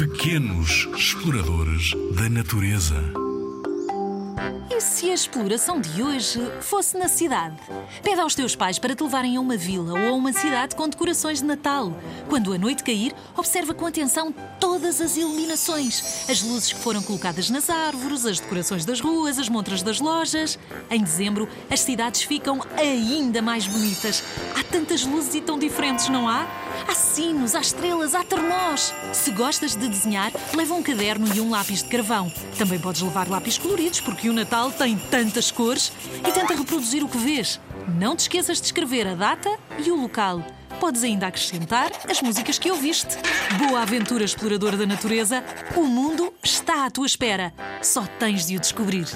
Pequenos exploradores da natureza. E se a exploração de hoje fosse na cidade? Pede aos teus pais para te levarem a uma vila ou a uma cidade com decorações de Natal. Quando a noite cair, observa com atenção todas as iluminações. As luzes que foram colocadas nas árvores, as decorações das ruas, as montras das lojas. Em dezembro, as cidades ficam ainda mais bonitas. Tantas luzes e tão diferentes, não há? Há sinos, há estrelas, há termós. Se gostas de desenhar, leva um caderno e um lápis de carvão. Também podes levar lápis coloridos, porque o Natal tem tantas cores. E tenta reproduzir o que vês. Não te esqueças de escrever a data e o local. Podes ainda acrescentar as músicas que ouviste. Boa aventura, explorador da natureza! O mundo está à tua espera. Só tens de o descobrir.